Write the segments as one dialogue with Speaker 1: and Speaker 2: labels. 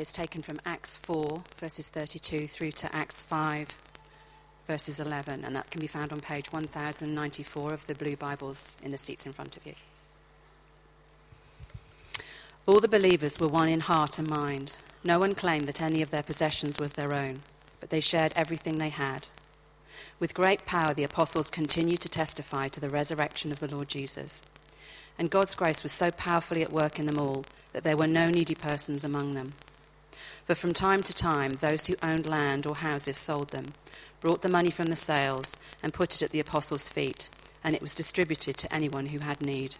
Speaker 1: is taken from Acts 4, verses 32 through to Acts 5, verses 11, and that can be found on page 1094 of the Blue Bibles in the seats in front of you. All the believers were one in heart and mind. No one claimed that any of their possessions was their own, but they shared everything they had. With great power, the apostles continued to testify to the resurrection of the Lord Jesus. And God's grace was so powerfully at work in them all that there were no needy persons among them. For from time to time, those who owned land or houses sold them, brought the money from the sales, and put it at the apostles' feet, and it was distributed to anyone who had need.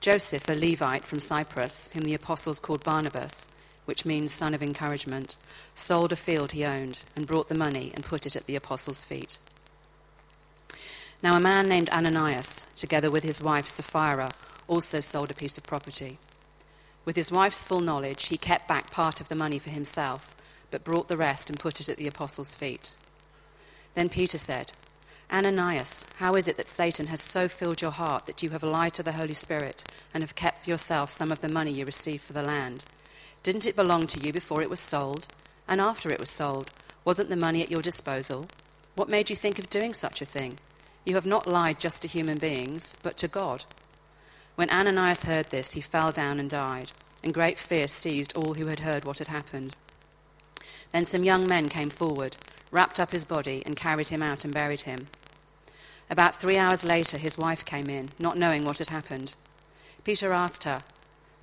Speaker 1: Joseph, a Levite from Cyprus, whom the apostles called Barnabas, which means son of encouragement, sold a field he owned and brought the money and put it at the apostles' feet. Now, a man named Ananias, together with his wife Sapphira, also sold a piece of property. With his wife's full knowledge, he kept back part of the money for himself, but brought the rest and put it at the apostles' feet. Then Peter said, Ananias, how is it that Satan has so filled your heart that you have lied to the Holy Spirit and have kept for yourself some of the money you received for the land? Didn't it belong to you before it was sold? And after it was sold, wasn't the money at your disposal? What made you think of doing such a thing? You have not lied just to human beings, but to God. When Ananias heard this, he fell down and died, and great fear seized all who had heard what had happened. Then some young men came forward, wrapped up his body, and carried him out and buried him. About three hours later, his wife came in, not knowing what had happened. Peter asked her,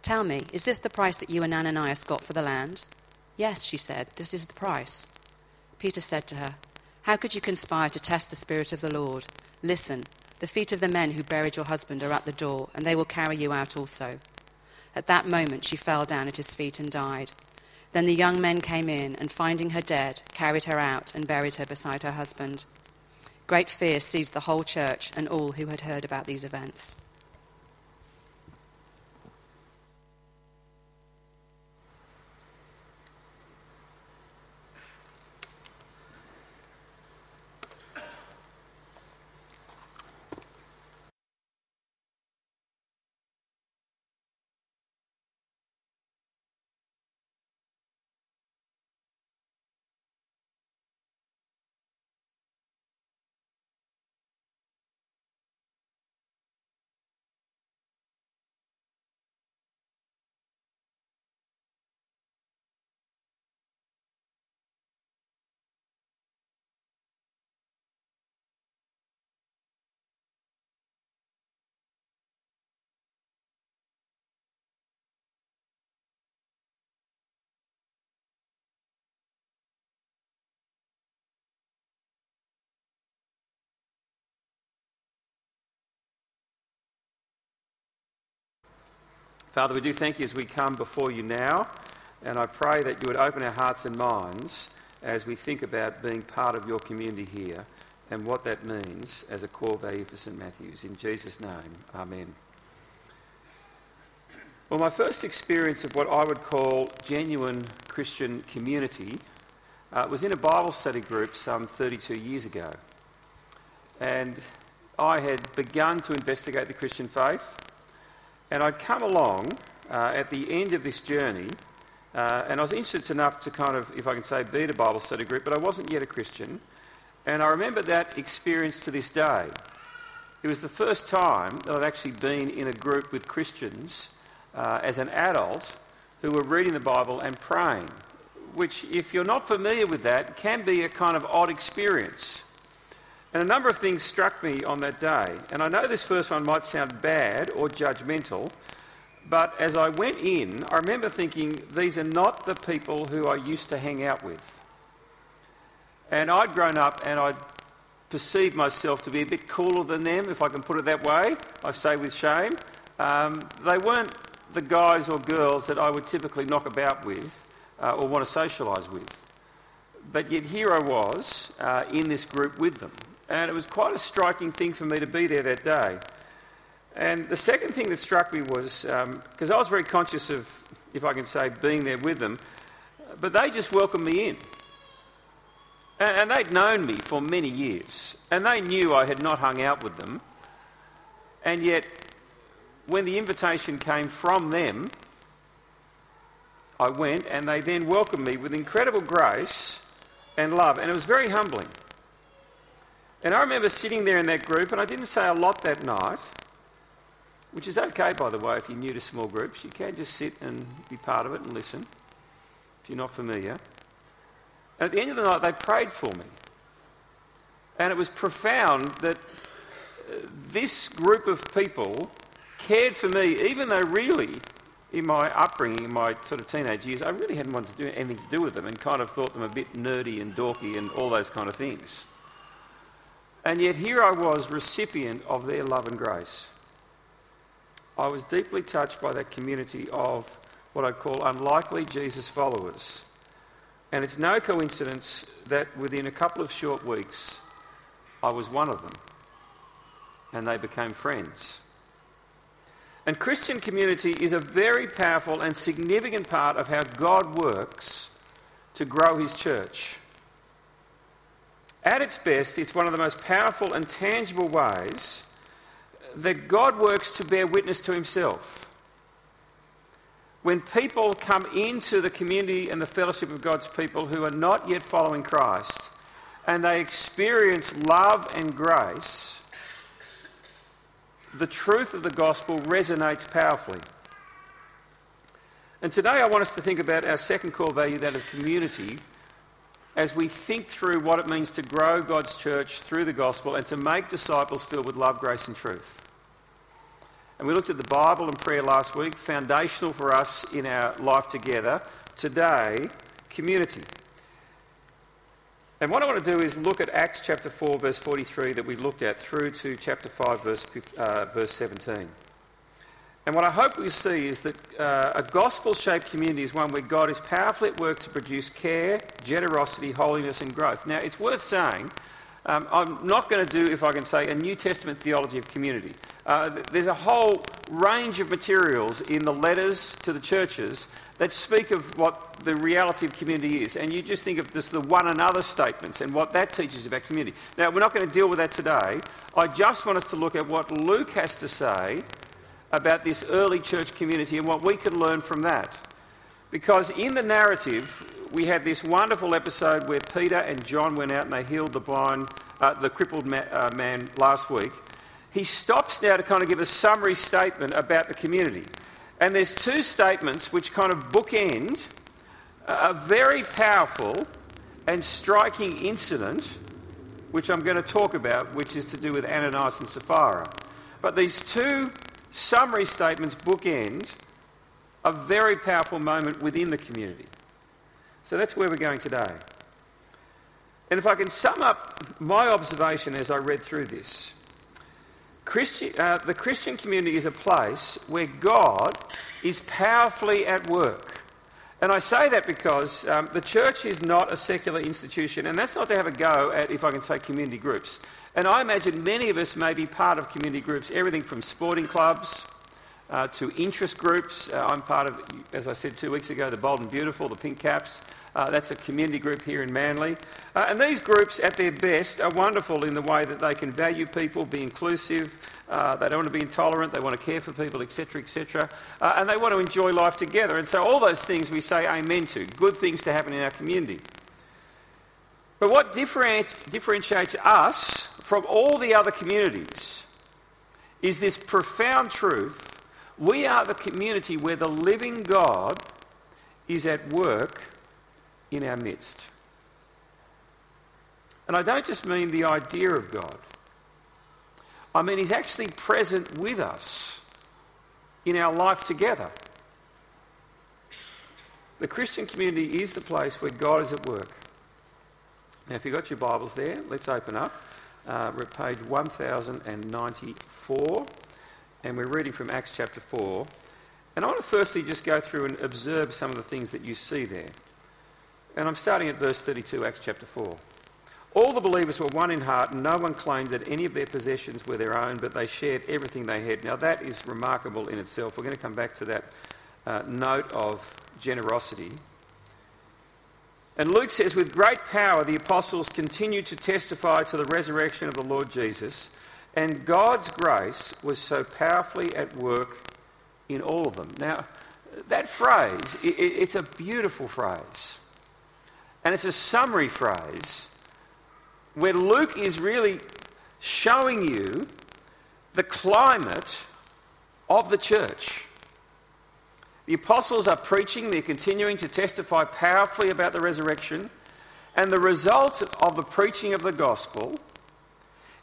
Speaker 1: Tell me, is this the price that you and Ananias got for the land? Yes, she said, this is the price. Peter said to her, How could you conspire to test the Spirit of the Lord? Listen, the feet of the men who buried your husband are at the door, and they will carry you out also. At that moment she fell down at his feet and died. Then the young men came in, and finding her dead, carried her out and buried her beside her husband. Great fear seized the whole church and all who had heard about these events.
Speaker 2: Father, we do thank you as we come before you now, and I pray that you would open our hearts and minds as we think about being part of your community here and what that means as a core value for St Matthew's. In Jesus' name, Amen. Well, my first experience of what I would call genuine Christian community uh, was in a Bible study group some 32 years ago. And I had begun to investigate the Christian faith. And I'd come along uh, at the end of this journey, uh, and I was interested enough to kind of, if I can say, be a Bible study group, but I wasn't yet a Christian. And I remember that experience to this day. It was the first time that I'd actually been in a group with Christians uh, as an adult who were reading the Bible and praying, which, if you're not familiar with that, can be a kind of odd experience. And a number of things struck me on that day. And I know this first one might sound bad or judgmental, but as I went in, I remember thinking, these are not the people who I used to hang out with. And I'd grown up and I'd perceived myself to be a bit cooler than them, if I can put it that way. I say with shame. Um, they weren't the guys or girls that I would typically knock about with uh, or want to socialise with. But yet here I was uh, in this group with them. And it was quite a striking thing for me to be there that day. And the second thing that struck me was because um, I was very conscious of, if I can say, being there with them, but they just welcomed me in. And, and they'd known me for many years, and they knew I had not hung out with them. And yet, when the invitation came from them, I went, and they then welcomed me with incredible grace and love, and it was very humbling. And I remember sitting there in that group, and I didn't say a lot that night, which is okay, by the way, if you're new to small groups. You can just sit and be part of it and listen if you're not familiar. And at the end of the night, they prayed for me. And it was profound that uh, this group of people cared for me, even though really, in my upbringing, in my sort of teenage years, I really hadn't wanted to do anything to do with them and kind of thought them a bit nerdy and dorky and all those kind of things. And yet here I was, recipient of their love and grace. I was deeply touched by that community of what I'd call unlikely Jesus followers. And it's no coincidence that within a couple of short weeks, I was one of them. And they became friends. And Christian community is a very powerful and significant part of how God works to grow his church. At its best, it's one of the most powerful and tangible ways that God works to bear witness to himself. When people come into the community and the fellowship of God's people who are not yet following Christ and they experience love and grace, the truth of the gospel resonates powerfully. And today I want us to think about our second core value, that of community, as we think through what it means to grow God's church through the gospel and to make disciples filled with love, grace, and truth. And we looked at the Bible and prayer last week, foundational for us in our life together. Today, community. And what I want to do is look at Acts chapter 4, verse 43 that we looked at through to chapter 5, verse, uh, verse 17. And what I hope we see is that uh, a gospel shaped community is one where God is powerfully at work to produce care, generosity, holiness, and growth. Now, it's worth saying, um, I'm not going to do, if I can say, a New Testament theology of community. Uh, there's a whole range of materials in the letters to the churches that speak of what the reality of community is. And you just think of this, the one another statements and what that teaches about community. Now, we're not going to deal with that today. I just want us to look at what Luke has to say about this early church community and what we can learn from that. Because in the narrative, we had this wonderful episode where Peter and John went out and they healed the blind, uh, the crippled ma- uh, man last week. He stops now to kind of give a summary statement about the community. And there's two statements which kind of bookend a very powerful and striking incident, which I'm going to talk about, which is to do with Ananias and Sapphira. But these two summary statements bookend a very powerful moment within the community. So that's where we're going today. And if I can sum up my observation as I read through this, Christi- uh, the Christian community is a place where God is powerfully at work. And I say that because um, the church is not a secular institution, and that's not to have a go at, if I can say, community groups. And I imagine many of us may be part of community groups, everything from sporting clubs uh, to interest groups. Uh, I'm part of, as I said two weeks ago, the Bold and Beautiful, the Pink Caps. Uh, that's a community group here in Manly. Uh, and these groups, at their best, are wonderful in the way that they can value people, be inclusive, uh, they don't want to be intolerant, they want to care for people, etc., etc. Uh, and they want to enjoy life together. And so, all those things we say amen to, good things to happen in our community. But what differentiates us from all the other communities is this profound truth we are the community where the living God is at work in our midst. And I don't just mean the idea of God, I mean He's actually present with us in our life together. The Christian community is the place where God is at work. Now, if you've got your Bibles there, let's open up. Uh, we're at page 1094, and we're reading from Acts chapter 4. And I want to firstly just go through and observe some of the things that you see there. And I'm starting at verse 32, Acts chapter 4. All the believers were one in heart, and no one claimed that any of their possessions were their own, but they shared everything they had. Now, that is remarkable in itself. We're going to come back to that uh, note of generosity and Luke says, with great power, the apostles continued to testify to the resurrection of the Lord Jesus, and God's grace was so powerfully at work in all of them. Now, That phrase, it's a beautiful phrase. And it's a summary phrase where Luke is really showing you the climate of the church. The apostles are preaching, they're continuing to testify powerfully about the resurrection, and the result of the preaching of the gospel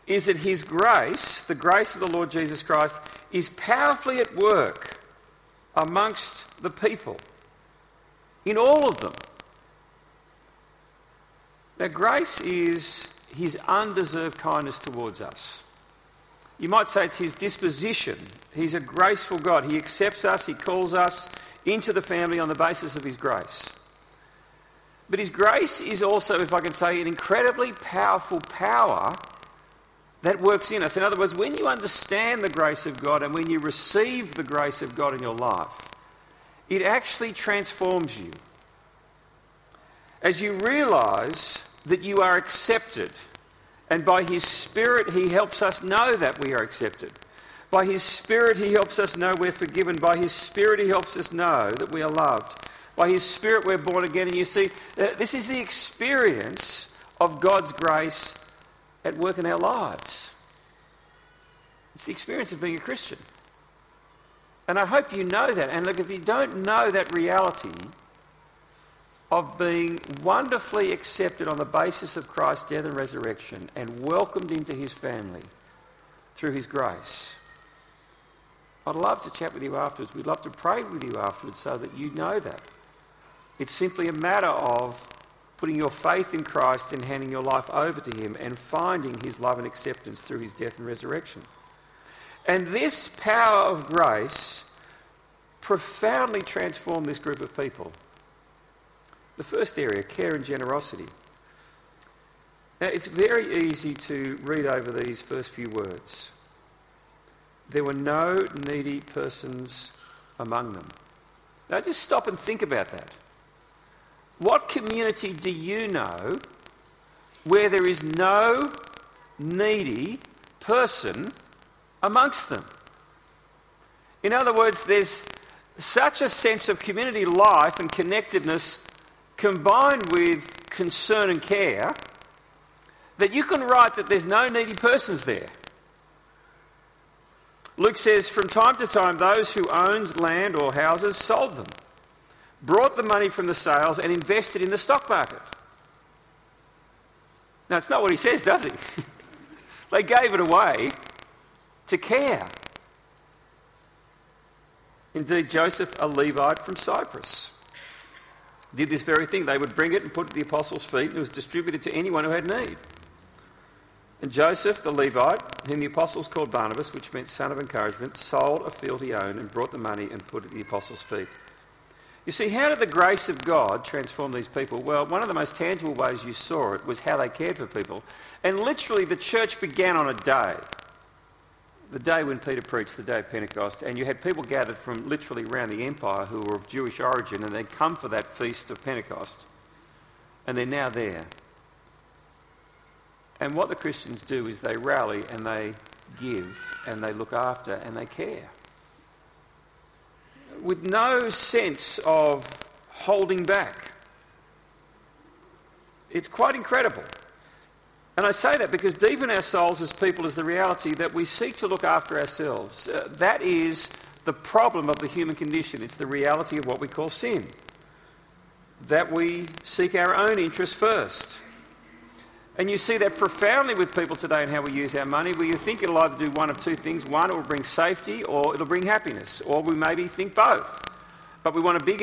Speaker 2: is that His grace, the grace of the Lord Jesus Christ, is powerfully at work amongst the people, in all of them. Now, grace is His undeserved kindness towards us. You might say it's his disposition. He's a graceful God. He accepts us, he calls us into the family on the basis of his grace. But his grace is also, if I can say, an incredibly powerful power that works in us. In other words, when you understand the grace of God and when you receive the grace of God in your life, it actually transforms you. As you realize that you are accepted and by His Spirit, He helps us know that we are accepted. By His Spirit, He helps us know we're forgiven. By His Spirit, He helps us know that we are loved. By His Spirit, we're born again. And you see, uh, this is the experience of God's grace at work in our lives. It's the experience of being a Christian. And I hope you know that. And look, if you don't know that reality, of being wonderfully accepted on the basis of Christ's death and resurrection and welcomed into his family through his grace. I'd love to chat with you afterwards. We'd love to pray with you afterwards so that you know that. It's simply a matter of putting your faith in Christ and handing your life over to him and finding his love and acceptance through his death and resurrection. And this power of grace profoundly transformed this group of people. The first area, care and generosity. Now, it's very easy to read over these first few words. There were no needy persons among them. Now, just stop and think about that. What community do you know where there is no needy person amongst them? In other words, there's such a sense of community life and connectedness combined with concern and care, that you can write that there's no needy persons there. Luke says, from time to time, those who owned land or houses sold them, brought the money from the sales, and invested in the stock market. Now, it's not what he says, does he? they gave it away to care. Indeed, Joseph, a Levite from Cyprus, did this very thing. They would bring it and put it at the apostles' feet, and it was distributed to anyone who had need. And Joseph, the Levite, whom the apostles called Barnabas, which meant son of encouragement, sold a field he owned and brought the money and put it at the apostles' feet. You see, how did the grace of God transform these people? Well, one of the most tangible ways you saw it was how they cared for people. And literally, the church began on a day the day when Peter preached, the day of Pentecost, and you had people gathered from literally around the empire who were of Jewish origin, and they'd come for that feast of Pentecost. And they're now there. And what the Christians do is they rally and they give and they look after and they care. With no sense of holding back. It's quite incredible. And I say that because deep in our souls as people is the reality that we seek to look after ourselves. Uh, that is the problem of the human condition. It's the reality of what we call sin. That we seek our own interests first. And you see that profoundly with people today and how we use our money, where you think it'll either do one of two things. One, it will bring safety, or it'll bring happiness, or we maybe think both. But we want a big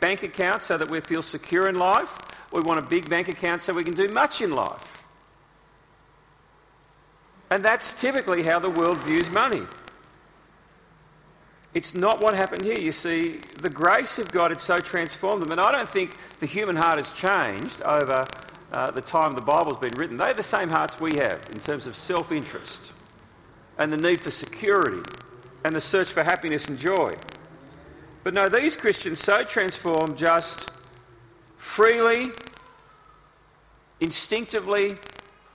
Speaker 2: bank account so that we feel secure in life. We want a big bank account so we can do much in life. And that's typically how the world views money. It's not what happened here. You see, the grace of God had so transformed them. And I don't think the human heart has changed over uh, the time the Bible's been written. They're the same hearts we have in terms of self interest and the need for security and the search for happiness and joy. But no, these Christians so transformed just freely, instinctively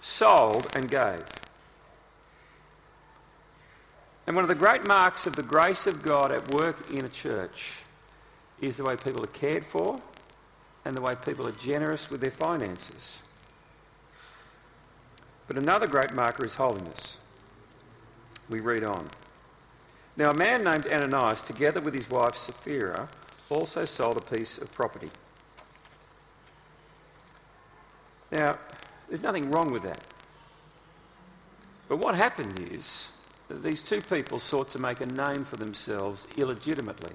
Speaker 2: sold and gave. And one of the great marks of the grace of God at work in a church is the way people are cared for and the way people are generous with their finances. But another great marker is holiness. We read on. Now, a man named Ananias, together with his wife Sapphira, also sold a piece of property. Now, there's nothing wrong with that. But what happened is these two people sought to make a name for themselves illegitimately.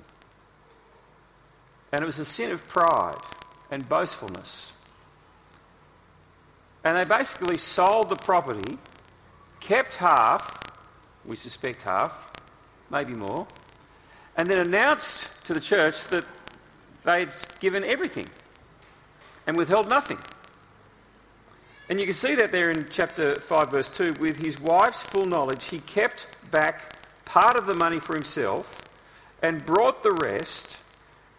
Speaker 2: And it was a sin of pride and boastfulness. And they basically sold the property, kept half, we suspect half, maybe more, and then announced to the church that they'd given everything and withheld nothing. And you can see that there in chapter 5, verse 2. With his wife's full knowledge, he kept back part of the money for himself and brought the rest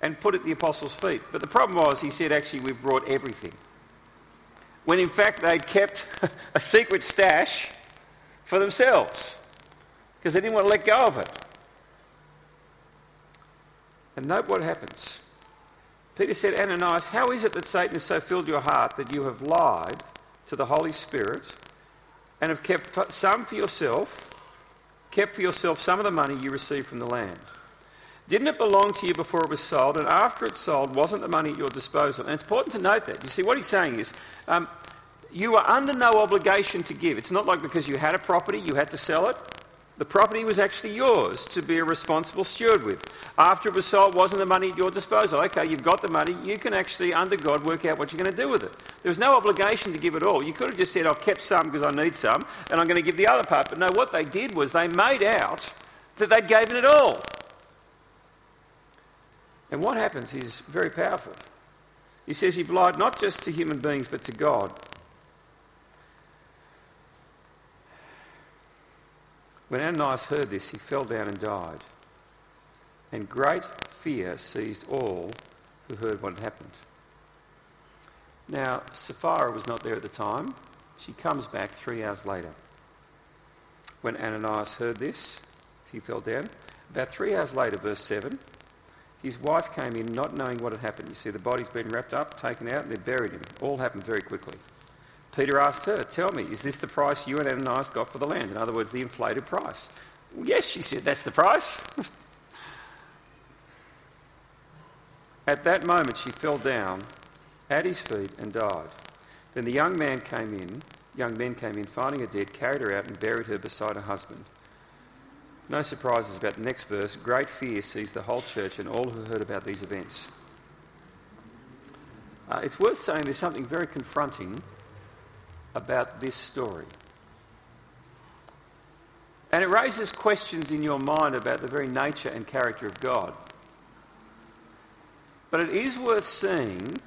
Speaker 2: and put it at the apostles' feet. But the problem was, he said, actually, we've brought everything. When in fact they'd kept a secret stash for themselves because they didn't want to let go of it. And note what happens. Peter said, Ananias, how is it that Satan has so filled your heart that you have lied to the Holy Spirit and have kept some for yourself, kept for yourself some of the money you received from the land? Didn't it belong to you before it was sold? And after it's sold, wasn't the money at your disposal? And it's important to note that. You see, what he's saying is, um, you are under no obligation to give. It's not like because you had a property, you had to sell it. The property was actually yours to be a responsible steward with. After it was sold, wasn't the money at your disposal? Okay, you've got the money. You can actually, under God, work out what you're going to do with it. There was no obligation to give it all. You could have just said, I've kept some because I need some, and I'm going to give the other part. But no, what they did was they made out that they'd given it all. And what happens is very powerful. He says you've lied not just to human beings, but to God. When Ananias heard this, he fell down and died. And great fear seized all who heard what had happened. Now, Sapphira was not there at the time. She comes back three hours later. When Ananias heard this, he fell down. About three hours later, verse 7, his wife came in not knowing what had happened. You see, the body's been wrapped up, taken out, and they buried him. All happened very quickly. Peter asked her, Tell me, is this the price you and Ananias got for the land? In other words, the inflated price. Well, yes, she said, that's the price. at that moment, she fell down at his feet and died. Then the young man came in, young men came in, finding her dead, carried her out and buried her beside her husband. No surprises about the next verse. Great fear seized the whole church and all who heard about these events. Uh, it's worth saying there's something very confronting about this story. And it raises questions in your mind about the very nature and character of God. But it is worth seeing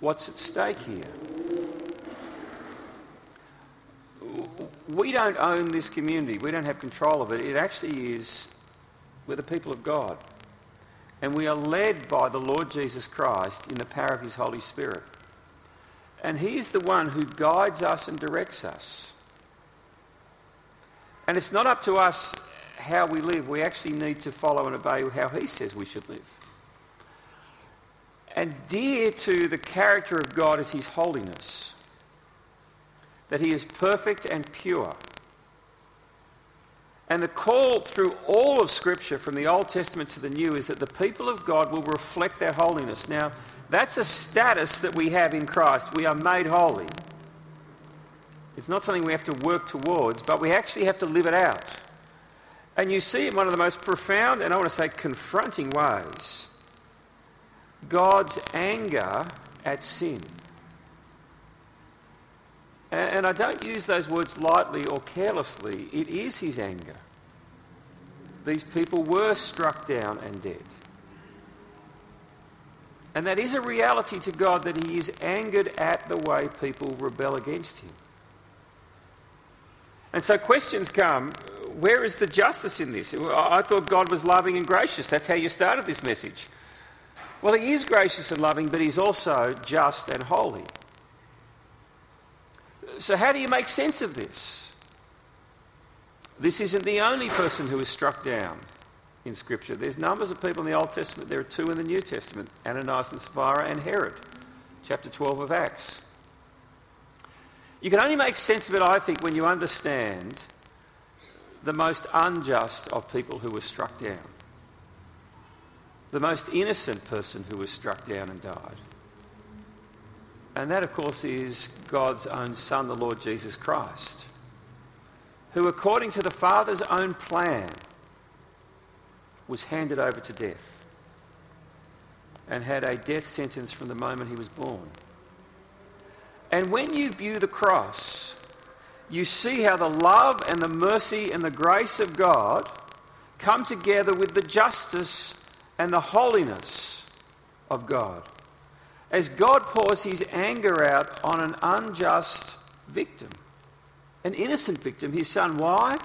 Speaker 2: what's at stake here. We don't own this community, we don't have control of it. It actually is, we're the people of God. And we are led by the Lord Jesus Christ in the power of His Holy Spirit. And He's the one who guides us and directs us. And it's not up to us how we live. We actually need to follow and obey how He says we should live. And dear to the character of God is His holiness, that He is perfect and pure. And the call through all of Scripture, from the Old Testament to the New, is that the people of God will reflect that holiness. Now, that's a status that we have in Christ. We are made holy. It's not something we have to work towards, but we actually have to live it out. And you see in one of the most profound, and I want to say confronting ways, God's anger at sin. And I don't use those words lightly or carelessly. It is his anger. These people were struck down and dead. And that is a reality to God that He is angered at the way people rebel against Him. And so questions come where is the justice in this? I thought God was loving and gracious. That's how you started this message. Well, He is gracious and loving, but He's also just and holy. So, how do you make sense of this? This isn't the only person who is struck down in Scripture. There's numbers of people in the Old Testament, there are two in the New Testament Ananias and Sapphira and Herod, chapter 12 of Acts. You can only make sense of it, I think, when you understand the most unjust of people who were struck down, the most innocent person who was struck down and died. And that, of course, is God's own Son, the Lord Jesus Christ, who, according to the Father's own plan, was handed over to death and had a death sentence from the moment he was born. And when you view the cross, you see how the love and the mercy and the grace of God come together with the justice and the holiness of God. As God pours his anger out on an unjust victim, an innocent victim, his son. Why?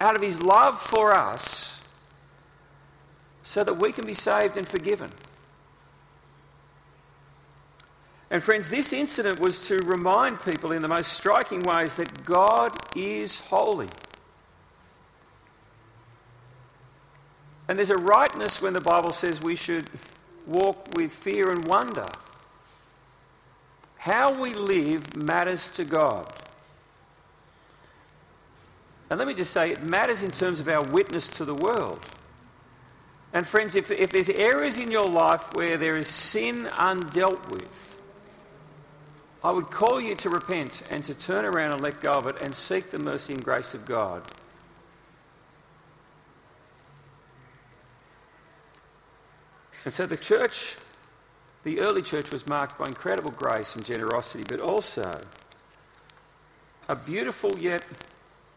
Speaker 2: Out of his love for us, so that we can be saved and forgiven. And friends, this incident was to remind people in the most striking ways that God is holy. And there's a rightness when the Bible says we should walk with fear and wonder. How we live matters to God. And let me just say, it matters in terms of our witness to the world. And friends, if, if there's areas in your life where there is sin undealt with, I would call you to repent and to turn around and let go of it and seek the mercy and grace of God. And so the church, the early church, was marked by incredible grace and generosity, but also a beautiful yet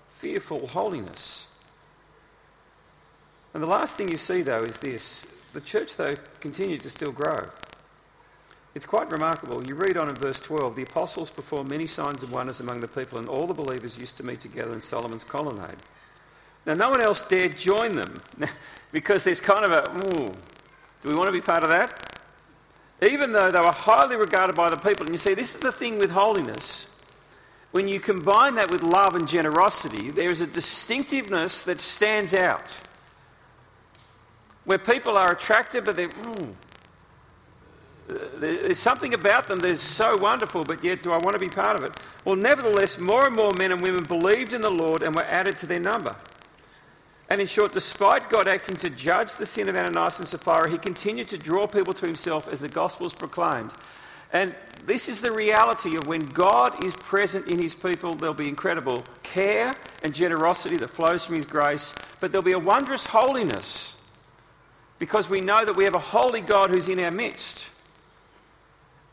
Speaker 2: fearful holiness. And the last thing you see, though, is this the church, though, continued to still grow. It's quite remarkable. You read on in verse 12 the apostles performed many signs and wonders among the people, and all the believers used to meet together in Solomon's colonnade. Now, no one else dared join them because there's kind of a, ooh, do we want to be part of that? Even though they were highly regarded by the people. And you see, this is the thing with holiness. When you combine that with love and generosity, there is a distinctiveness that stands out. Where people are attracted, but they're, there's something about them that is so wonderful, but yet do I want to be part of it? Well, nevertheless, more and more men and women believed in the Lord and were added to their number. And in short, despite God acting to judge the sin of Ananias and Sapphira, he continued to draw people to himself as the gospel is proclaimed. And this is the reality of when God is present in his people, there'll be incredible care and generosity that flows from his grace, but there'll be a wondrous holiness because we know that we have a holy God who's in our midst.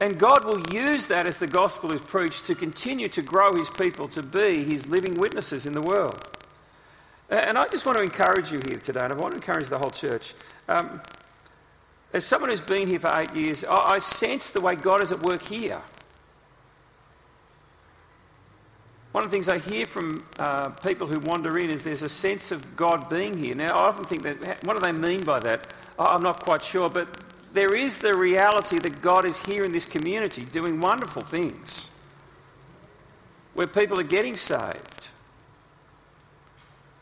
Speaker 2: And God will use that as the gospel is preached to continue to grow his people to be his living witnesses in the world. And I just want to encourage you here today, and I want to encourage the whole church. Um, as someone who's been here for eight years, I, I sense the way God is at work here. One of the things I hear from uh, people who wander in is there's a sense of God being here. Now, I often think that, what do they mean by that? I'm not quite sure, but there is the reality that God is here in this community doing wonderful things where people are getting saved.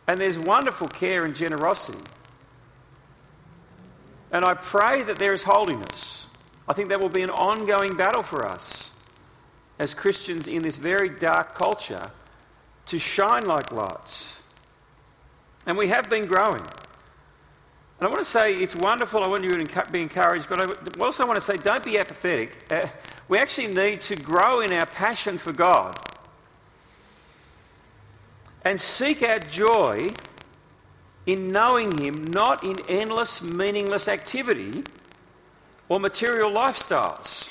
Speaker 2: And there's wonderful care and generosity. And I pray that there is holiness. I think that will be an ongoing battle for us as Christians in this very dark culture to shine like lights. And we have been growing. And I want to say it's wonderful. I want you to be encouraged, but I also want to say don't be apathetic. Uh, we actually need to grow in our passion for God and seek our joy in knowing Him, not in endless, meaningless activity or material lifestyles,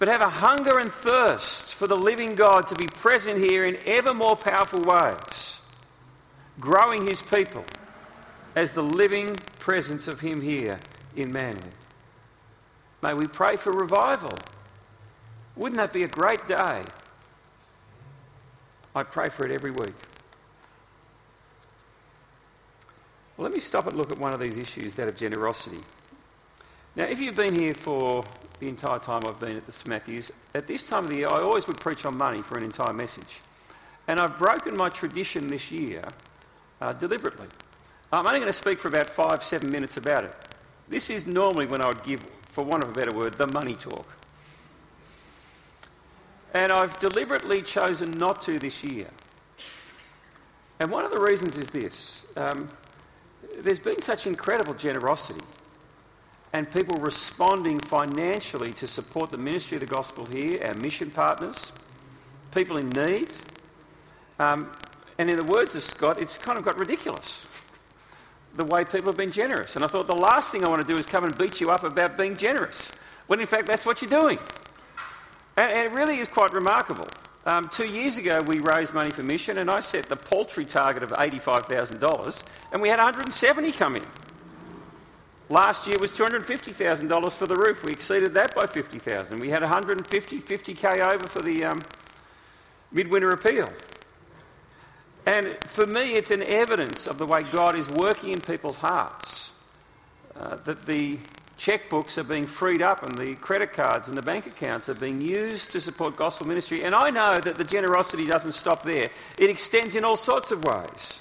Speaker 2: but have a hunger and thirst for the living God to be present here in ever more powerful ways, growing His people as the living presence of Him here in Manly. May we pray for revival. Wouldn't that be a great day? I pray for it every week. Well, let me stop and look at one of these issues, that of generosity. Now, if you've been here for the entire time I've been at the Matthews, at this time of the year, I always would preach on money for an entire message. And I've broken my tradition this year uh, deliberately. I'm only going to speak for about five, seven minutes about it. This is normally when I would give, for want of a better word, the money talk. And I've deliberately chosen not to this year. And one of the reasons is this um, there's been such incredible generosity and people responding financially to support the ministry of the gospel here, our mission partners, people in need. Um, and in the words of Scott, it's kind of got ridiculous the way people have been generous. And I thought the last thing I want to do is come and beat you up about being generous, when in fact that's what you're doing. And, and it really is quite remarkable. Um, two years ago, we raised money for mission, and I set the paltry target of $85,000, and we had 170 come in. Last year was $250,000 for the roof. We exceeded that by 50,000. We had 150, 50k over for the um, midwinter appeal. And for me, it's an evidence of the way God is working in people's hearts. Uh, that the checkbooks are being freed up and the credit cards and the bank accounts are being used to support gospel ministry. And I know that the generosity doesn't stop there, it extends in all sorts of ways.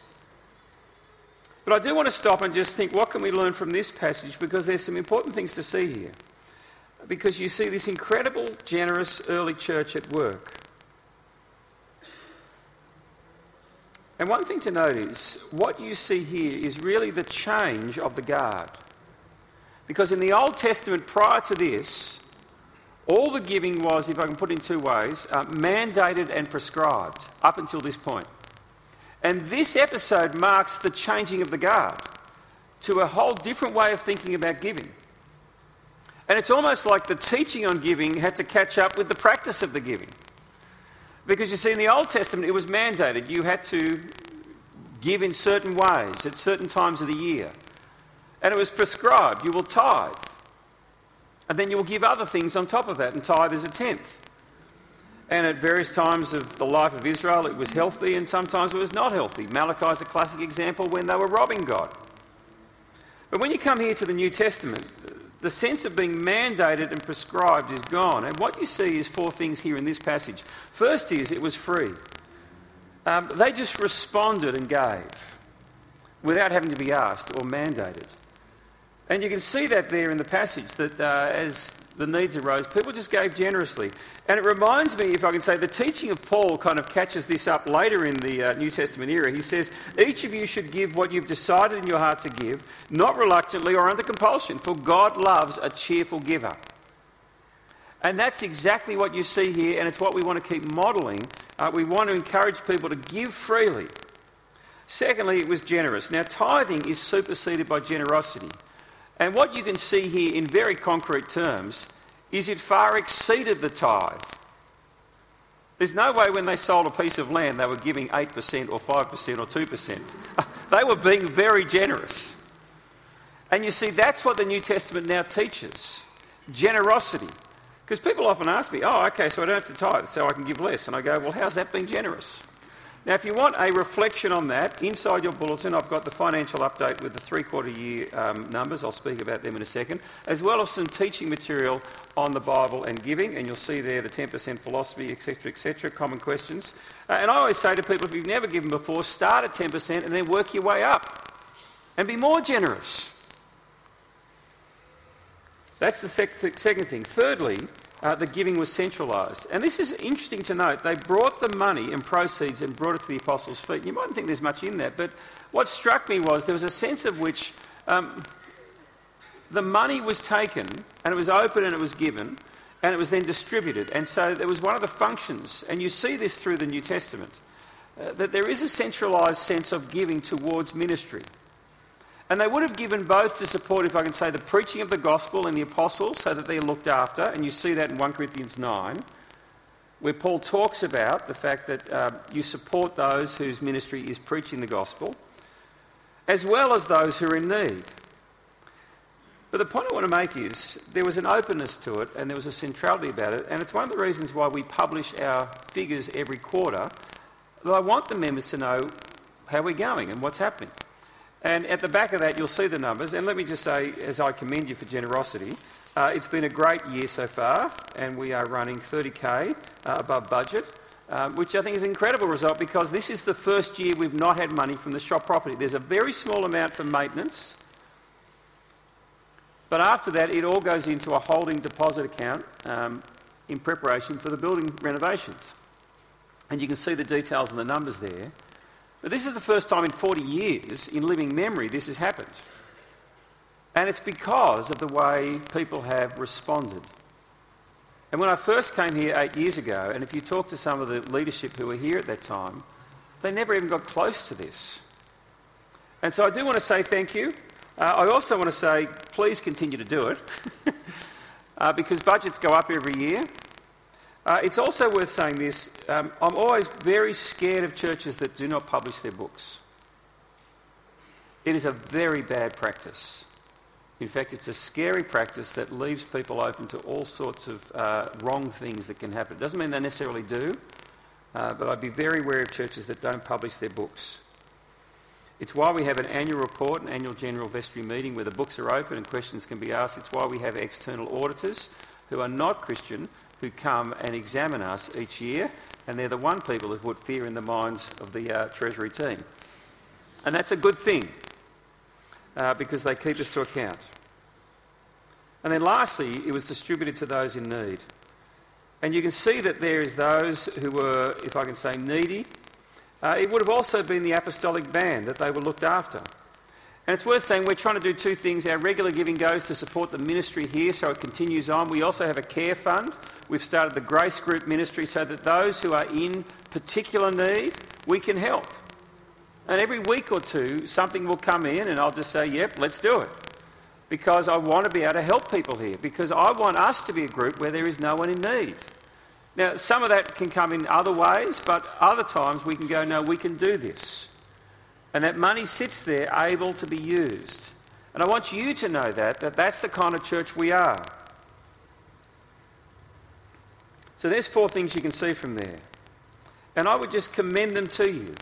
Speaker 2: But I do want to stop and just think what can we learn from this passage because there's some important things to see here. Because you see this incredible, generous early church at work. And one thing to note is what you see here is really the change of the guard. Because in the Old Testament prior to this, all the giving was, if I can put it in two ways, uh, mandated and prescribed up until this point. And this episode marks the changing of the guard to a whole different way of thinking about giving. And it's almost like the teaching on giving had to catch up with the practice of the giving. Because you see, in the Old Testament, it was mandated. You had to give in certain ways at certain times of the year. And it was prescribed. You will tithe. And then you will give other things on top of that, and tithe is a tenth. And at various times of the life of Israel, it was healthy, and sometimes it was not healthy. Malachi is a classic example when they were robbing God. But when you come here to the New Testament, the sense of being mandated and prescribed is gone. And what you see is four things here in this passage. First is it was free. Um, they just responded and gave without having to be asked or mandated. And you can see that there in the passage that uh, as the needs arose, people just gave generously. And it reminds me, if I can say, the teaching of Paul kind of catches this up later in the uh, New Testament era. He says, Each of you should give what you've decided in your heart to give, not reluctantly or under compulsion, for God loves a cheerful giver. And that's exactly what you see here, and it's what we want to keep modelling. Uh, we want to encourage people to give freely. Secondly, it was generous. Now, tithing is superseded by generosity. And what you can see here in very concrete terms is it far exceeded the tithe. There's no way when they sold a piece of land they were giving 8% or 5% or 2%. they were being very generous. And you see, that's what the New Testament now teaches generosity. Because people often ask me, oh, okay, so I don't have to tithe, so I can give less. And I go, well, how's that being generous? Now, if you want a reflection on that, inside your bulletin, I've got the financial update with the three quarter year um, numbers. I'll speak about them in a second, as well as some teaching material on the Bible and giving. And you'll see there the 10% philosophy, etc., etc., common questions. Uh, and I always say to people if you've never given before, start at 10% and then work your way up and be more generous. That's the sec- second thing. Thirdly, uh, the giving was centralised. And this is interesting to note. They brought the money and proceeds and brought it to the apostles' feet. You mightn't think there's much in that, but what struck me was there was a sense of which um, the money was taken and it was open and it was given and it was then distributed. And so there was one of the functions, and you see this through the New Testament, uh, that there is a centralised sense of giving towards ministry. And they would have given both to support, if I can say, the preaching of the gospel and the apostles so that they're looked after. And you see that in 1 Corinthians 9, where Paul talks about the fact that uh, you support those whose ministry is preaching the gospel, as well as those who are in need. But the point I want to make is there was an openness to it and there was a centrality about it. And it's one of the reasons why we publish our figures every quarter. That I want the members to know how we're going and what's happening. And at the back of that, you'll see the numbers. And let me just say, as I commend you for generosity, uh, it's been a great year so far, and we are running 30k uh, above budget. uh, which I think is an incredible result because this is the first year we've not had money from the shop property. There's a very small amount for maintenance, but after that, it all goes into a holding deposit account um, in preparation for the building renovations. And you can see the details and the numbers there. But this is the first time in 40 years in living memory this has happened. And it's because of the way people have responded. And when I first came here eight years ago, and if you talk to some of the leadership who were here at that time, they never even got close to this. And so I do want to say thank you. Uh, I also want to say please continue to do it uh, because budgets go up every year. Uh, it's also worth saying this um, I'm always very scared of churches that do not publish their books. It is a very bad practice. In fact, it's a scary practice that leaves people open to all sorts of uh, wrong things that can happen. It doesn't mean they necessarily do, uh, but I'd be very wary of churches that don't publish their books. It's why we have an annual report, an annual general vestry meeting where the books are open and questions can be asked. It's why we have external auditors who are not Christian who come and examine us each year, and they're the one people who put fear in the minds of the uh, Treasury team. And that's a good thing uh, because they keep us to account. And then lastly, it was distributed to those in need. And you can see that there is those who were, if I can say, needy. Uh, it would have also been the apostolic band that they were looked after. And it's worth saying we're trying to do two things. Our regular giving goes to support the ministry here so it continues on. We also have a care fund. We've started the Grace Group ministry so that those who are in particular need, we can help. And every week or two, something will come in, and I'll just say, yep, let's do it. Because I want to be able to help people here, because I want us to be a group where there is no one in need. Now, some of that can come in other ways, but other times we can go, no, we can do this. And that money sits there able to be used. And I want you to know that, that that's the kind of church we are. So there's four things you can see from there. And I would just commend them to you.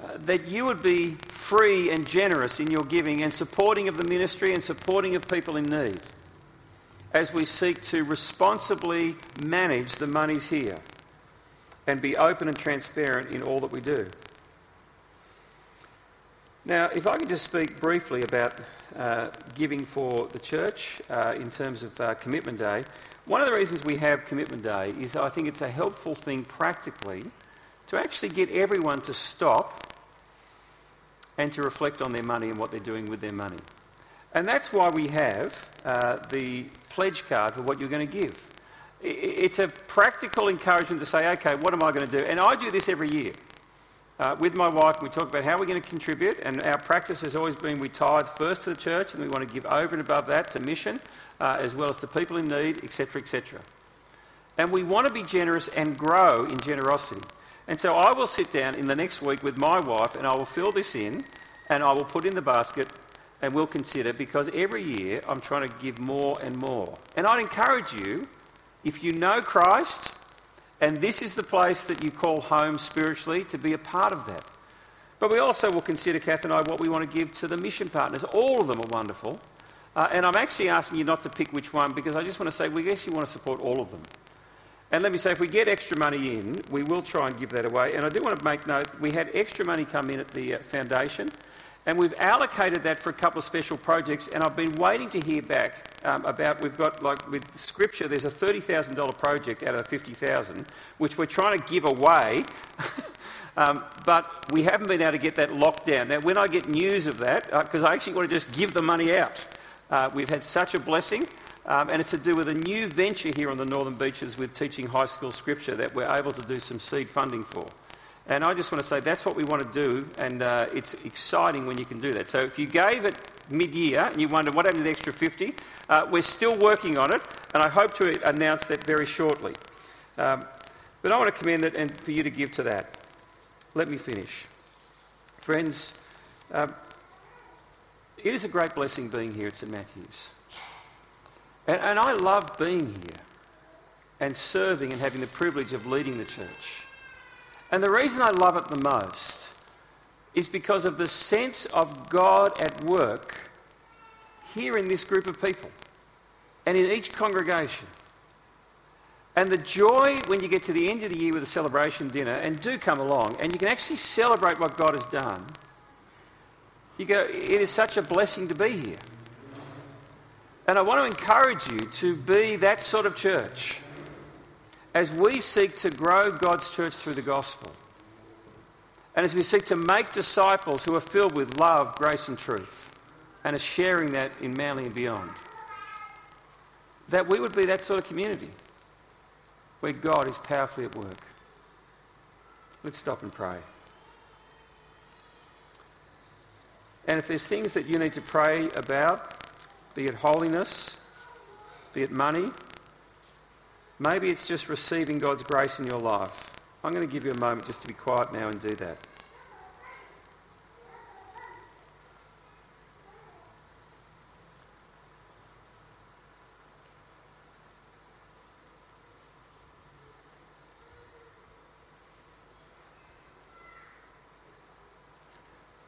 Speaker 2: Uh, that you would be free and generous in your giving and supporting of the ministry and supporting of people in need as we seek to responsibly manage the monies here and be open and transparent in all that we do. Now, if I can just speak briefly about uh, giving for the church uh, in terms of uh, Commitment Day, one of the reasons we have Commitment Day is I think it's a helpful thing practically to actually get everyone to stop and to reflect on their money and what they're doing with their money. And that's why we have uh, the pledge card for what you're going to give. It's a practical encouragement to say, okay, what am I going to do? And I do this every year. Uh, with my wife, we talk about how we're going to contribute, and our practice has always been we tithe first to the church, and we want to give over and above that to mission, uh, as well as to people in need, etc., etc. And we want to be generous and grow in generosity. And so I will sit down in the next week with my wife and I will fill this in and I will put in the basket and we'll consider because every year I'm trying to give more and more. And I'd encourage you, if you know Christ and this is the place that you call home spiritually, to be a part of that. But we also will consider, Kath and I, what we want to give to the mission partners. All of them are wonderful. Uh, and I'm actually asking you not to pick which one because I just want to say we actually want to support all of them. And let me say, if we get extra money in, we will try and give that away. And I do want to make note, we had extra money come in at the uh, foundation, and we've allocated that for a couple of special projects. And I've been waiting to hear back um, about, we've got, like with Scripture, there's a $30,000 project out of 50,000, which we're trying to give away. um, but we haven't been able to get that locked down. Now, when I get news of that, because uh, I actually want to just give the money out, uh, we've had such a blessing. Um, and it's to do with a new venture here on the Northern Beaches with teaching high school scripture that we're able to do some seed funding for. And I just want to say that's what we want to do, and uh, it's exciting when you can do that. So if you gave it mid year and you wonder what happened to the extra 50, uh, we're still working on it, and I hope to announce that very shortly. Um, but I want to commend it and for you to give to that. Let me finish. Friends, um, it is a great blessing being here at St Matthew's. And, and I love being here and serving and having the privilege of leading the church. And the reason I love it the most is because of the sense of God at work here in this group of people and in each congregation. And the joy when you get to the end of the year with a celebration dinner, and do come along, and you can actually celebrate what God has done. You go, it is such a blessing to be here. And I want to encourage you to be that sort of church as we seek to grow God's church through the gospel. And as we seek to make disciples who are filled with love, grace, and truth, and are sharing that in Manly and beyond, that we would be that sort of community where God is powerfully at work. Let's stop and pray. And if there's things that you need to pray about, be it holiness, be it money, maybe it's just receiving God's grace in your life. I'm going to give you a moment just to be quiet now and do that.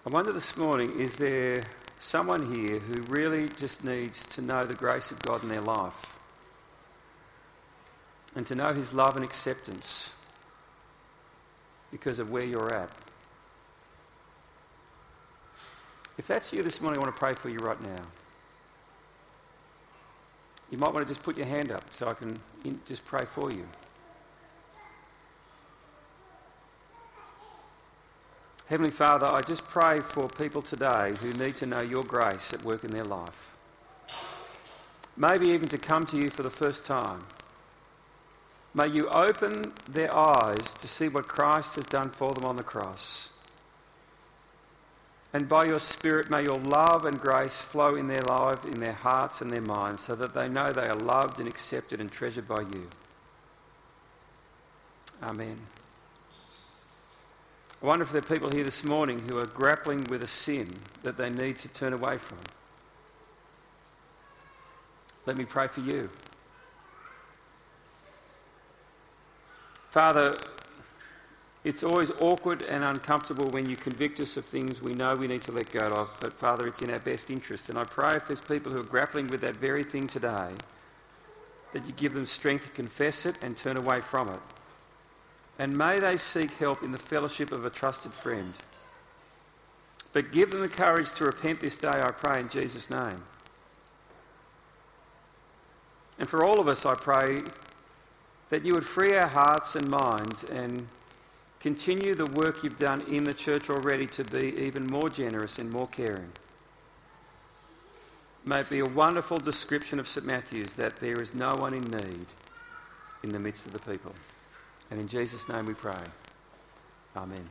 Speaker 2: I wonder this morning is there someone here who really just needs to know the grace of God in their life and to know His love and acceptance because of where you're at? If that's you this morning, I want to pray for you right now. You might want to just put your hand up so I can just pray for you. Heavenly Father, I just pray for people today who need to know your grace at work in their life. Maybe even to come to you for the first time. May you open their eyes to see what Christ has done for them on the cross. And by your Spirit, may your love and grace flow in their life, in their hearts and their minds, so that they know they are loved and accepted and treasured by you. Amen. I wonder if there are people here this morning who are grappling with a sin that they need to turn away from. Let me pray for you. Father, it's always awkward and uncomfortable when you convict us of things we know we need to let go of, but Father, it's in our best interest. And I pray if there's people who are grappling with that very thing today, that you give them strength to confess it and turn away from it. And may they seek help in the fellowship of a trusted friend. But give them the courage to repent this day, I pray, in Jesus' name. And for all of us, I pray that you would free our hearts and minds and continue the work you've done in the church already to be even more generous and more caring. May it be a wonderful description of St. Matthew's that there is no one in need in the midst of the people. And in Jesus' name we pray. Amen.